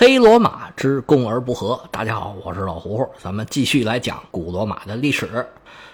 黑罗马之共而不和。大家好，我是老胡胡，咱们继续来讲古罗马的历史。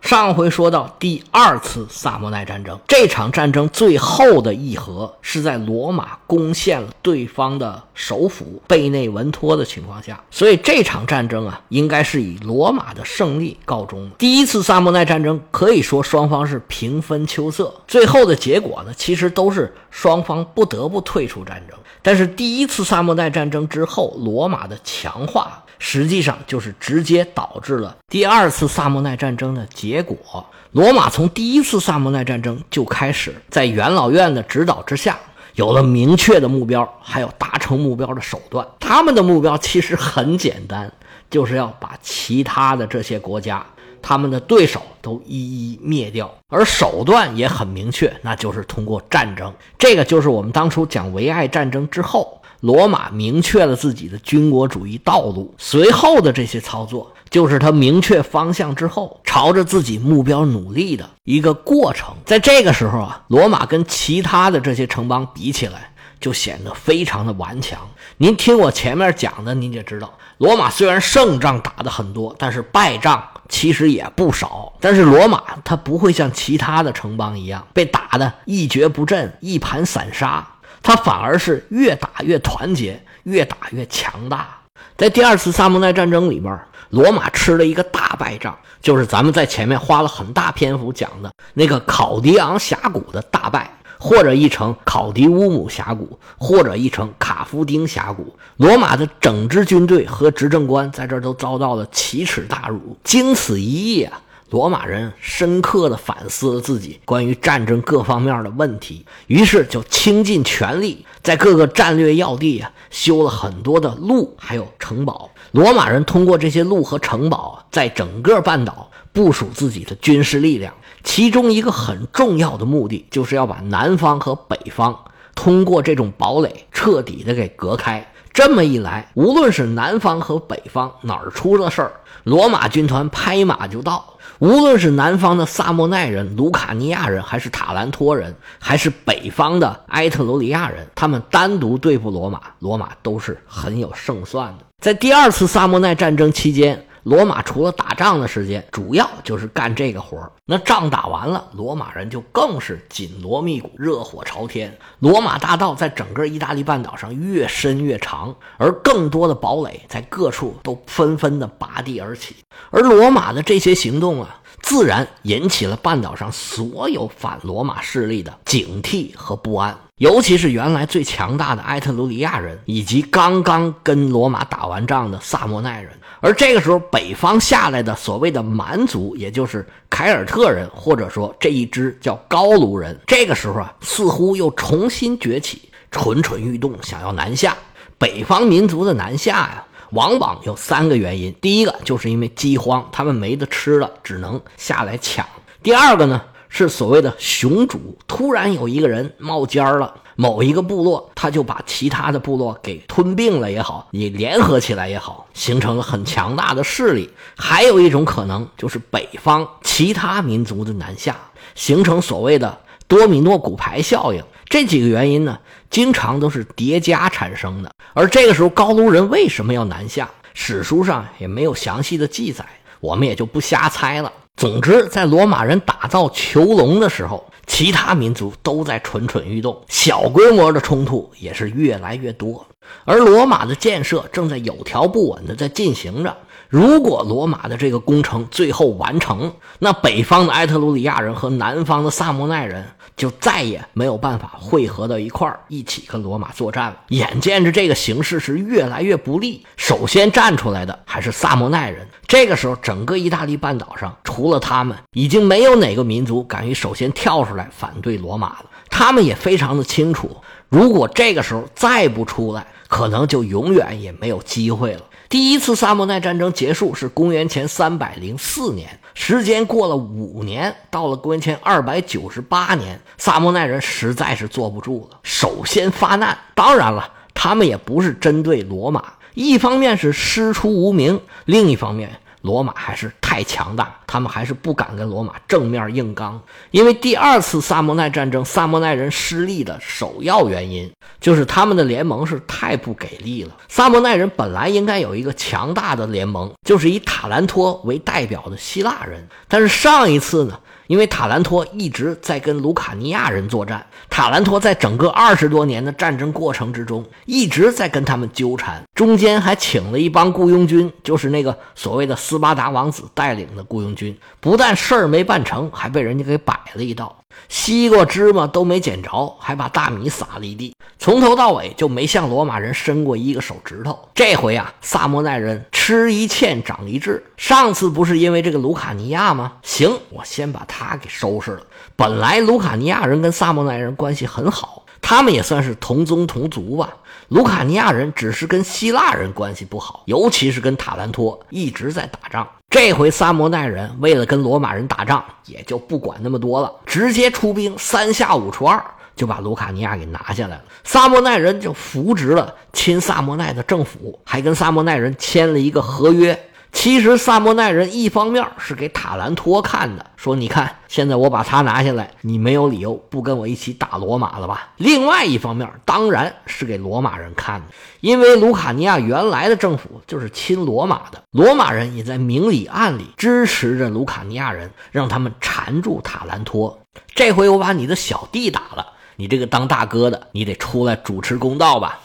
上回说到第二次萨莫奈战争，这场战争最后的议和是在罗马攻陷了对方的首府贝内文托的情况下，所以这场战争啊，应该是以罗马的胜利告终。第一次萨莫奈战争可以说双方是平分秋色，最后的结果呢，其实都是双方不得不退出战争。但是第一次萨莫奈战争之后，罗马的强化。实际上就是直接导致了第二次萨莫奈战争的结果。罗马从第一次萨莫奈战争就开始，在元老院的指导之下，有了明确的目标，还有达成目标的手段。他们的目标其实很简单，就是要把其他的这些国家、他们的对手都一一灭掉。而手段也很明确，那就是通过战争。这个就是我们当初讲维埃战争之后。罗马明确了自己的军国主义道路，随后的这些操作就是他明确方向之后，朝着自己目标努力的一个过程。在这个时候啊，罗马跟其他的这些城邦比起来，就显得非常的顽强。您听我前面讲的，您就知道，罗马虽然胜仗打的很多，但是败仗其实也不少。但是罗马它不会像其他的城邦一样被打得一蹶不振、一盘散沙。它反而是越打越团结，越打越强大。在第二次萨摩奈战争里边，罗马吃了一个大败仗，就是咱们在前面花了很大篇幅讲的那个考迪昂峡谷的大败，或者译成考迪乌姆峡谷，或者译成卡夫丁峡谷。罗马的整支军队和执政官在这都遭到了奇耻大辱。经此一役啊！罗马人深刻地反思了自己关于战争各方面的问题，于是就倾尽全力在各个战略要地啊修了很多的路，还有城堡。罗马人通过这些路和城堡，在整个半岛部署自己的军事力量。其中一个很重要的目的，就是要把南方和北方通过这种堡垒彻底的给隔开。这么一来，无论是南方和北方哪儿出了事儿，罗马军团拍马就到。无论是南方的萨莫奈人、卢卡尼亚人，还是塔兰托人，还是北方的埃特罗里亚人，他们单独对付罗马，罗马都是很有胜算的。在第二次萨莫奈战争期间。罗马除了打仗的时间，主要就是干这个活儿。那仗打完了，罗马人就更是紧锣密鼓、热火朝天。罗马大道在整个意大利半岛上越伸越长，而更多的堡垒在各处都纷纷的拔地而起。而罗马的这些行动啊，自然引起了半岛上所有反罗马势力的警惕和不安。尤其是原来最强大的埃特鲁里亚人，以及刚刚跟罗马打完仗的萨莫奈人，而这个时候北方下来的所谓的蛮族，也就是凯尔特人，或者说这一支叫高卢人，这个时候啊，似乎又重新崛起，蠢蠢欲动，想要南下。北方民族的南下呀，往往有三个原因：第一个就是因为饥荒，他们没得吃了，只能下来抢；第二个呢？是所谓的雄主，突然有一个人冒尖了，某一个部落他就把其他的部落给吞并了也好，你联合起来也好，形成了很强大的势力。还有一种可能就是北方其他民族的南下，形成所谓的多米诺骨牌效应。这几个原因呢，经常都是叠加产生的。而这个时候高卢人为什么要南下？史书上也没有详细的记载，我们也就不瞎猜了。总之，在罗马人打造囚笼的时候，其他民族都在蠢蠢欲动，小规模的冲突也是越来越多。而罗马的建设正在有条不紊的在进行着。如果罗马的这个工程最后完成，那北方的埃特鲁里亚人和南方的萨莫奈人。就再也没有办法汇合到一块儿，一起跟罗马作战了。眼见着这个形势是越来越不利，首先站出来的还是萨莫奈人。这个时候，整个意大利半岛上，除了他们，已经没有哪个民族敢于首先跳出来反对罗马了。他们也非常的清楚，如果这个时候再不出来，可能就永远也没有机会了。第一次萨莫奈战争结束是公元前三百零四年，时间过了五年，到了公元前二百九十八年，萨莫奈人实在是坐不住了，首先发难。当然了，他们也不是针对罗马，一方面是师出无名，另一方面罗马还是太强大，他们还是不敢跟罗马正面硬刚。因为第二次萨摩奈战争，萨摩奈人失利的首要原因就是他们的联盟是太不给力了。萨摩奈人本来应该有一个强大的联盟，就是以塔兰托为代表的希腊人，但是上一次呢？因为塔兰托一直在跟卢卡尼亚人作战，塔兰托在整个二十多年的战争过程之中，一直在跟他们纠缠，中间还请了一帮雇佣军，就是那个所谓的斯巴达王子带领的雇佣军，不但事儿没办成，还被人家给摆了一道。西瓜芝麻都没捡着，还把大米撒了一地，从头到尾就没向罗马人伸过一个手指头。这回啊，萨莫奈人吃一堑长一智。上次不是因为这个卢卡尼亚吗？行，我先把他给收拾了。本来卢卡尼亚人跟萨莫奈人关系很好，他们也算是同宗同族吧。卢卡尼亚人只是跟希腊人关系不好，尤其是跟塔兰托一直在打仗。这回萨摩奈人为了跟罗马人打仗，也就不管那么多了，直接出兵，三下五除二就把卢卡尼亚给拿下来了。萨摩奈人就扶植了亲萨摩奈的政府，还跟萨摩奈人签了一个合约。其实萨莫奈人一方面是给塔兰托看的，说你看现在我把他拿下来，你没有理由不跟我一起打罗马了吧？另外一方面当然是给罗马人看的，因为卢卡尼亚原来的政府就是亲罗马的，罗马人也在明里暗里支持着卢卡尼亚人，让他们缠住塔兰托。这回我把你的小弟打了，你这个当大哥的，你得出来主持公道吧？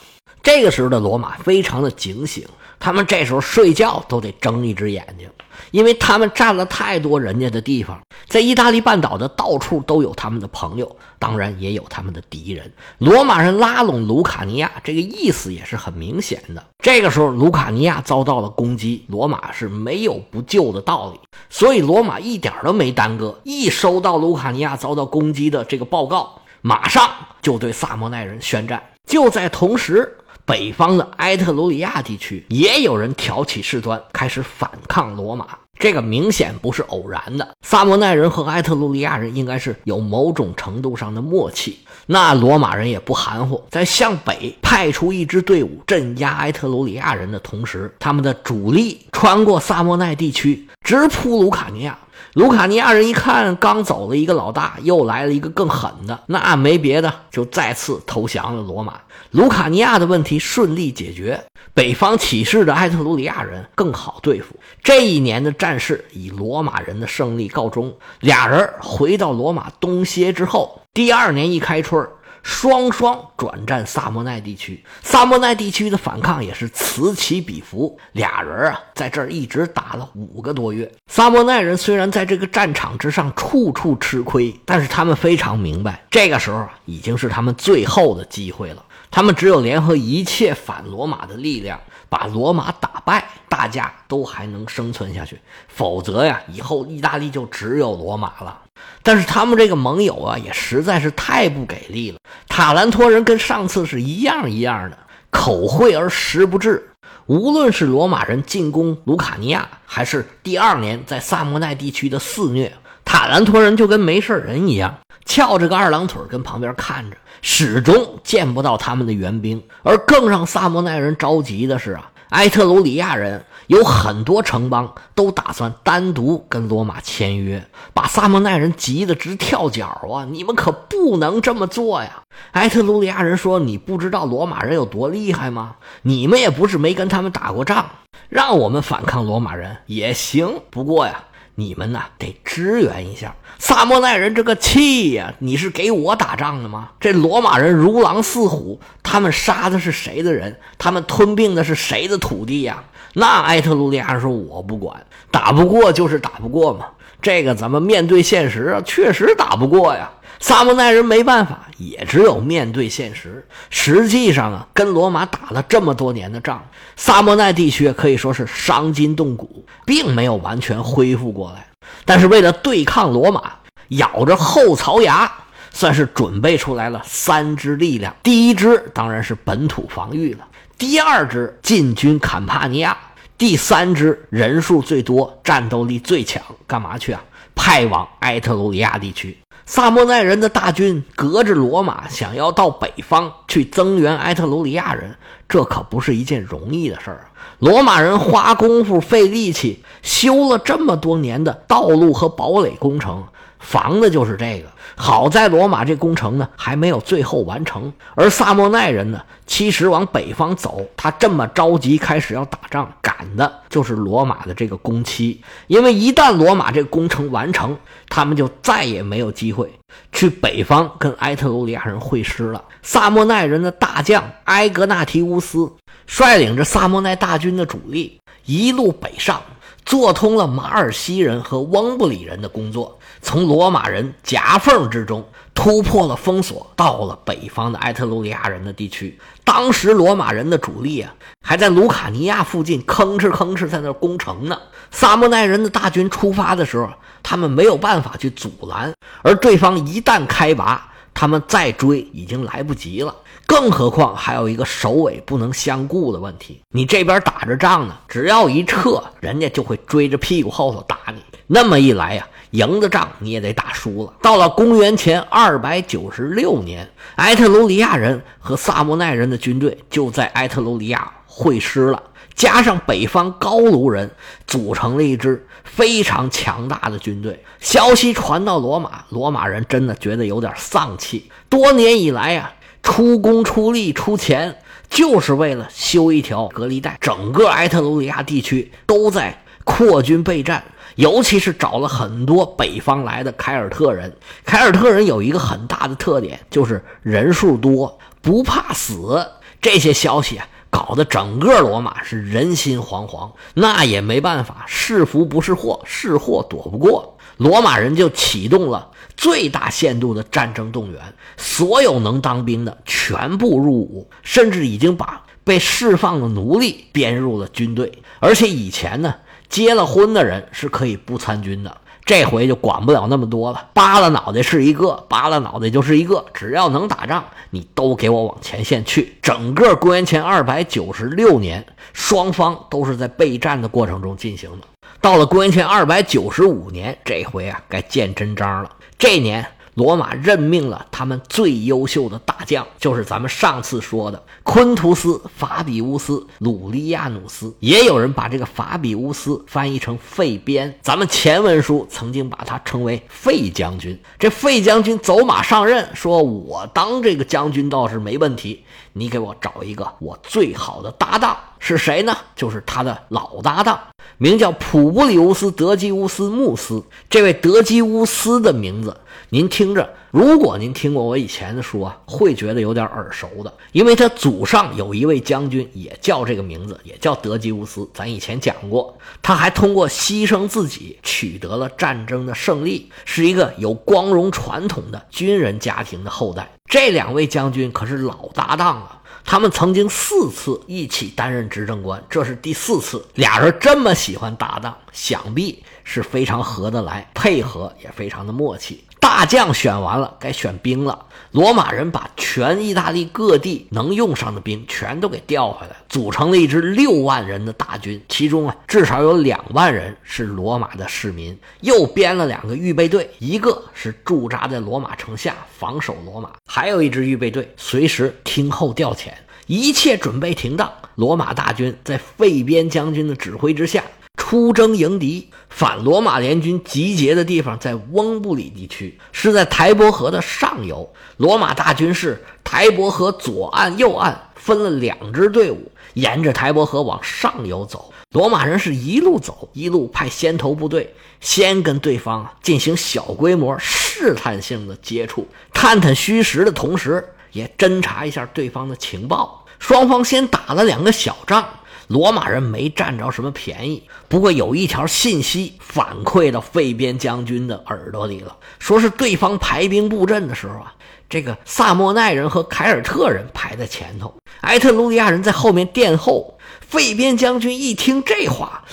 这个时候的罗马非常的警醒。他们这时候睡觉都得睁一只眼睛，因为他们占了太多人家的地方，在意大利半岛的到处都有他们的朋友，当然也有他们的敌人。罗马人拉拢卢卡尼亚，这个意思也是很明显的。这个时候，卢卡尼亚遭到了攻击，罗马是没有不救的道理，所以罗马一点都没耽搁，一收到卢卡尼亚遭到攻击的这个报告，马上就对萨莫奈人宣战。就在同时。北方的埃特鲁里亚地区也有人挑起事端，开始反抗罗马。这个明显不是偶然的。萨莫奈人和埃特鲁里亚人应该是有某种程度上的默契。那罗马人也不含糊，在向北派出一支队伍镇压埃特鲁里亚人的同时，他们的主力穿过萨莫奈地区，直扑卢卡尼亚。卢卡尼亚人一看，刚走了一个老大，又来了一个更狠的，那没别的，就再次投降了罗马。卢卡尼亚的问题顺利解决，北方起事的埃特鲁里亚人更好对付。这一年的战事以罗马人的胜利告终。俩人回到罗马东歇之后，第二年一开春双双转战萨莫奈地区，萨莫奈地区的反抗也是此起彼伏。俩人啊，在这儿一直打了五个多月。萨莫奈人虽然在这个战场之上处处吃亏，但是他们非常明白，这个时候已经是他们最后的机会了。他们只有联合一切反罗马的力量，把罗马打败，大家都还能生存下去。否则呀，以后意大利就只有罗马了。但是他们这个盟友啊，也实在是太不给力了。塔兰托人跟上次是一样一样的，口惠而实不至。无论是罗马人进攻卢卡尼亚，还是第二年在萨莫奈地区的肆虐，塔兰托人就跟没事人一样，翘着个二郎腿跟旁边看着，始终见不到他们的援兵。而更让萨莫奈人着急的是啊。埃特鲁里亚人有很多城邦都打算单独跟罗马签约，把萨莫奈人急得直跳脚啊！你们可不能这么做呀！埃特鲁里亚人说：“你不知道罗马人有多厉害吗？你们也不是没跟他们打过仗，让我们反抗罗马人也行。不过呀。”你们呐，得支援一下萨莫奈人这个气呀！你是给我打仗的吗？这罗马人如狼似虎，他们杀的是谁的人？他们吞并的是谁的土地呀？那埃特鲁利亚说：“我不管，打不过就是打不过嘛。这个咱们面对现实啊，确实打不过呀。”萨摩奈人没办法，也只有面对现实。实际上啊，跟罗马打了这么多年的仗，萨摩奈地区可以说是伤筋动骨，并没有完全恢复过来。但是为了对抗罗马，咬着后槽牙，算是准备出来了三支力量。第一支当然是本土防御了，第二支进军坎帕尼亚，第三支人数最多、战斗力最强，干嘛去啊？派往埃特鲁里亚地区。萨莫奈人的大军隔着罗马，想要到北方去增援埃特鲁里亚人，这可不是一件容易的事儿。罗马人花功夫费力气修了这么多年的道路和堡垒工程，防的就是这个。好在罗马这工程呢还没有最后完成，而萨莫奈人呢，其实往北方走，他这么着急开始要打仗，赶的就是罗马的这个工期。因为一旦罗马这工程完成，他们就再也没有机会去北方跟埃特鲁里亚人会师了。萨莫奈人的大将埃格纳提乌斯率领着萨莫奈大军的主力一路北上。做通了马尔西人和翁布里人的工作，从罗马人夹缝之中突破了封锁，到了北方的埃特鲁里亚人的地区。当时罗马人的主力啊，还在卢卡尼亚附近吭哧吭哧在那攻城呢。萨莫奈人的大军出发的时候，他们没有办法去阻拦，而对方一旦开拔，他们再追已经来不及了。更何况还有一个首尾不能相顾的问题，你这边打着仗呢，只要一撤，人家就会追着屁股后头打你。那么一来呀，赢的仗你也得打输了。到了公元前二百九十六年，埃特鲁里亚人和萨莫奈人的军队就在埃特鲁里亚会师了，加上北方高卢人，组成了一支非常强大的军队。消息传到罗马，罗马人真的觉得有点丧气。多年以来呀。出工出力出钱，就是为了修一条隔离带。整个埃特鲁里亚地区都在扩军备战，尤其是找了很多北方来的凯尔特人。凯尔特人有一个很大的特点，就是人数多，不怕死。这些消息啊，搞得整个罗马是人心惶惶。那也没办法，是福不是祸，是祸躲不过。罗马人就启动了。最大限度的战争动员，所有能当兵的全部入伍，甚至已经把被释放的奴隶编入了军队。而且以前呢，结了婚的人是可以不参军的，这回就管不了那么多了。扒了脑袋是一个，扒了脑袋就是一个，只要能打仗，你都给我往前线去。整个公元前二百九十六年，双方都是在备战的过程中进行的。到了公元前二百九十五年，这回啊，该见真章了。这年，罗马任命了他们最优秀的大将，就是咱们上次说的昆图斯、法比乌斯、鲁利亚努斯。也有人把这个法比乌斯翻译成费边，咱们前文书曾经把他称为费将军。这费将军走马上任，说我当这个将军倒是没问题，你给我找一个我最好的搭档，是谁呢？就是他的老搭档。名叫普布里乌斯·德基乌斯·穆斯，这位德基乌斯的名字，您听着，如果您听过我以前的书啊，会觉得有点耳熟的，因为他祖上有一位将军也叫这个名字，也叫德基乌斯，咱以前讲过，他还通过牺牲自己取得了战争的胜利，是一个有光荣传统的军人家庭的后代。这两位将军可是老搭档了。他们曾经四次一起担任执政官，这是第四次。俩人这么喜欢搭档，想必是非常合得来，配合也非常的默契。大将选完了，该选兵了。罗马人把全意大利各地能用上的兵全都给调回来，组成了一支六万人的大军。其中啊，至少有两万人是罗马的市民，又编了两个预备队，一个是驻扎在罗马城下防守罗马，还有一支预备队随时听候调遣。一切准备停当，罗马大军在费边将军的指挥之下。出征迎敌，反罗马联军集结的地方在翁布里地区，是在台伯河的上游。罗马大军是台伯河左岸、右岸分了两支队伍，沿着台伯河往上游走。罗马人是一路走，一路派先头部队先跟对方进行小规模试探性的接触，探探虚实的同时，也侦查一下对方的情报。双方先打了两个小仗。罗马人没占着什么便宜，不过有一条信息反馈到费边将军的耳朵里了，说是对方排兵布阵的时候啊，这个萨莫奈人和凯尔特人排在前头，埃特鲁里亚人在后面殿后。费边将军一听这话，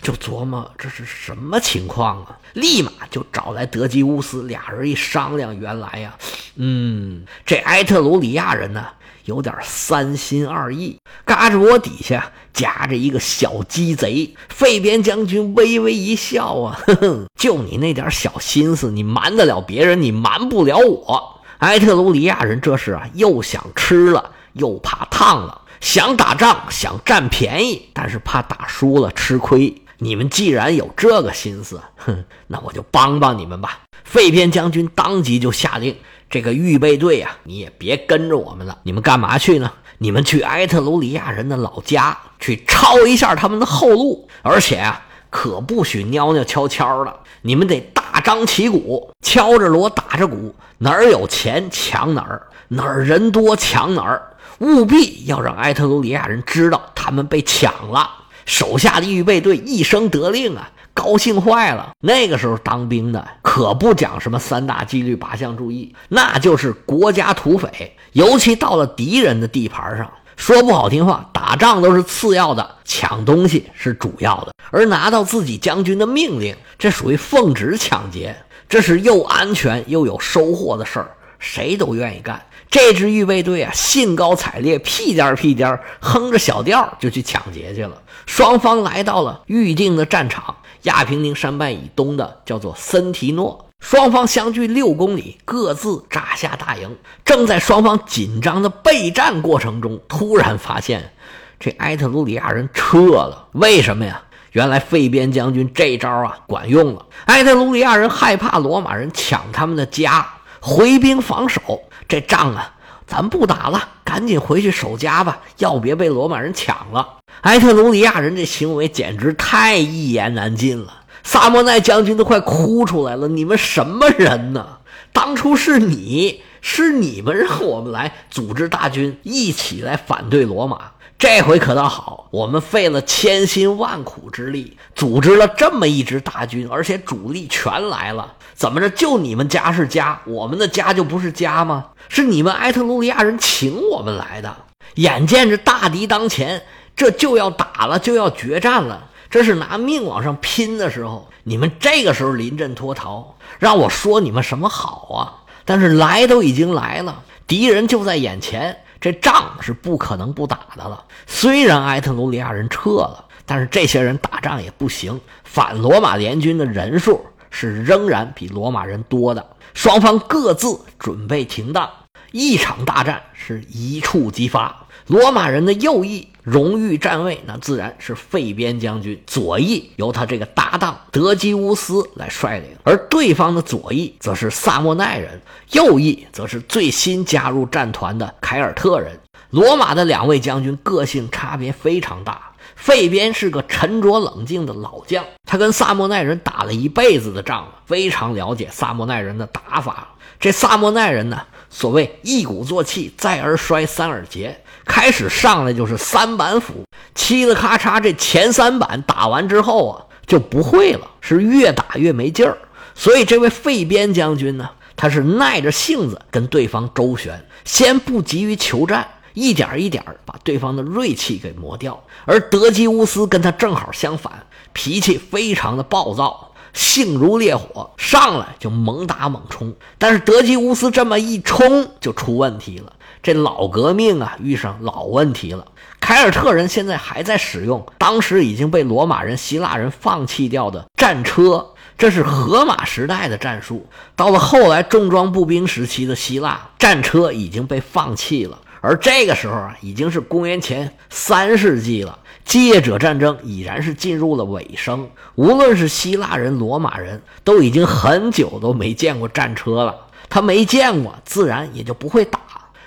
就琢磨这是什么情况啊，立马就找来德基乌斯，俩人一商量，原来呀，嗯，这埃特鲁里亚人呢。有点三心二意。嘎着窝底下夹着一个小鸡贼，费边将军微微一笑啊，哼哼，就你那点小心思，你瞒得了别人，你瞒不了我。埃特鲁里亚人这是啊，又想吃了，又怕烫了，想打仗，想占便宜，但是怕打输了吃亏。你们既然有这个心思，哼，那我就帮帮你们吧。费边将军当即就下令，这个预备队啊，你也别跟着我们了。你们干嘛去呢？你们去埃特鲁里亚人的老家去抄一下他们的后路，而且啊，可不许蔫蔫悄悄的。你们得大张旗鼓，敲着锣打着鼓，哪儿有钱抢哪儿，哪儿人多抢哪儿，务必要让埃特鲁里亚人知道他们被抢了。手下的预备队一声得令啊，高兴坏了。那个时候当兵的可不讲什么三大纪律八项注意，那就是国家土匪。尤其到了敌人的地盘上，说不好听话，打仗都是次要的，抢东西是主要的。而拿到自己将军的命令，这属于奉旨抢劫，这是又安全又有收获的事儿，谁都愿意干。这支预备队啊，兴高采烈，屁颠儿屁颠儿，哼着小调就去抢劫去了。双方来到了预定的战场——亚平宁山脉以东的叫做森提诺。双方相距六公里，各自扎下大营。正在双方紧张的备战过程中，突然发现这埃特鲁里亚人撤了。为什么呀？原来费边将军这招啊管用了。埃特鲁里亚人害怕罗马人抢他们的家，回兵防守。这仗啊，咱不打了，赶紧回去守家吧，要别被罗马人抢了。埃特鲁里亚人这行为简直太一言难尽了，萨莫奈将军都快哭出来了。你们什么人呢？当初是你是你们让我们来组织大军一起来反对罗马，这回可倒好，我们费了千辛万苦之力，组织了这么一支大军，而且主力全来了。怎么着？就你们家是家，我们的家就不是家吗？是你们埃特鲁里亚人请我们来的。眼见着大敌当前，这就要打了，就要决战了，这是拿命往上拼的时候。你们这个时候临阵脱逃，让我说你们什么好啊？但是来都已经来了，敌人就在眼前，这仗是不可能不打的了。虽然埃特鲁里亚人撤了，但是这些人打仗也不行，反罗马联军的人数。是仍然比罗马人多的，双方各自准备停当，一场大战是一触即发。罗马人的右翼荣誉站位，那自然是费边将军；左翼由他这个搭档德基乌斯来率领，而对方的左翼则是萨莫奈人，右翼则是最新加入战团的凯尔特人。罗马的两位将军个性差别非常大。费边是个沉着冷静的老将，他跟萨莫奈人打了一辈子的仗，非常了解萨莫奈人的打法。这萨莫奈人呢，所谓一鼓作气，再而衰，三而竭。开始上来就是三板斧，嘁哩咔嚓，这前三板打完之后啊，就不会了，是越打越没劲儿。所以这位费边将军呢，他是耐着性子跟对方周旋，先不急于求战。一点一点把对方的锐气给磨掉，而德基乌斯跟他正好相反，脾气非常的暴躁，性如烈火，上来就猛打猛冲。但是德基乌斯这么一冲就出问题了，这老革命啊遇上老问题了。凯尔特人现在还在使用当时已经被罗马人、希腊人放弃掉的战车，这是荷马时代的战术。到了后来重装步兵时期的希腊，战车已经被放弃了。而这个时候啊，已经是公元前三世纪了，基业者战争已然是进入了尾声。无论是希腊人、罗马人都已经很久都没见过战车了，他没见过，自然也就不会打。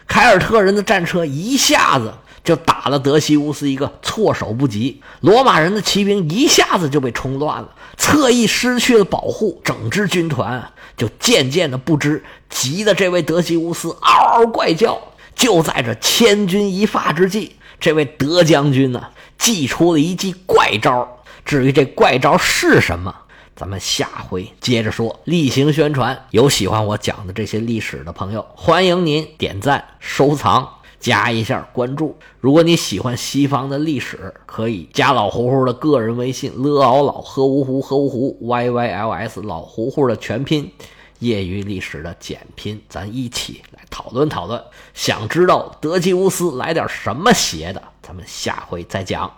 凯尔特人的战车一下子就打了德西乌斯一个措手不及，罗马人的骑兵一下子就被冲乱了，侧翼失去了保护，整支军团就渐渐的不支，急得这位德西乌斯嗷嗷怪叫。就在这千钧一发之际，这位德将军呢，祭出了一记怪招。至于这怪招是什么，咱们下回接着说。例行宣传：有喜欢我讲的这些历史的朋友，欢迎您点赞、收藏、加一下关注。如果你喜欢西方的历史，可以加老胡胡的个人微信：了嗷老喝芜湖喝芜湖 y y l s 老胡胡的全拼。业余历史的简拼，咱一起来讨论讨论。想知道德基乌斯来点什么邪的，咱们下回再讲。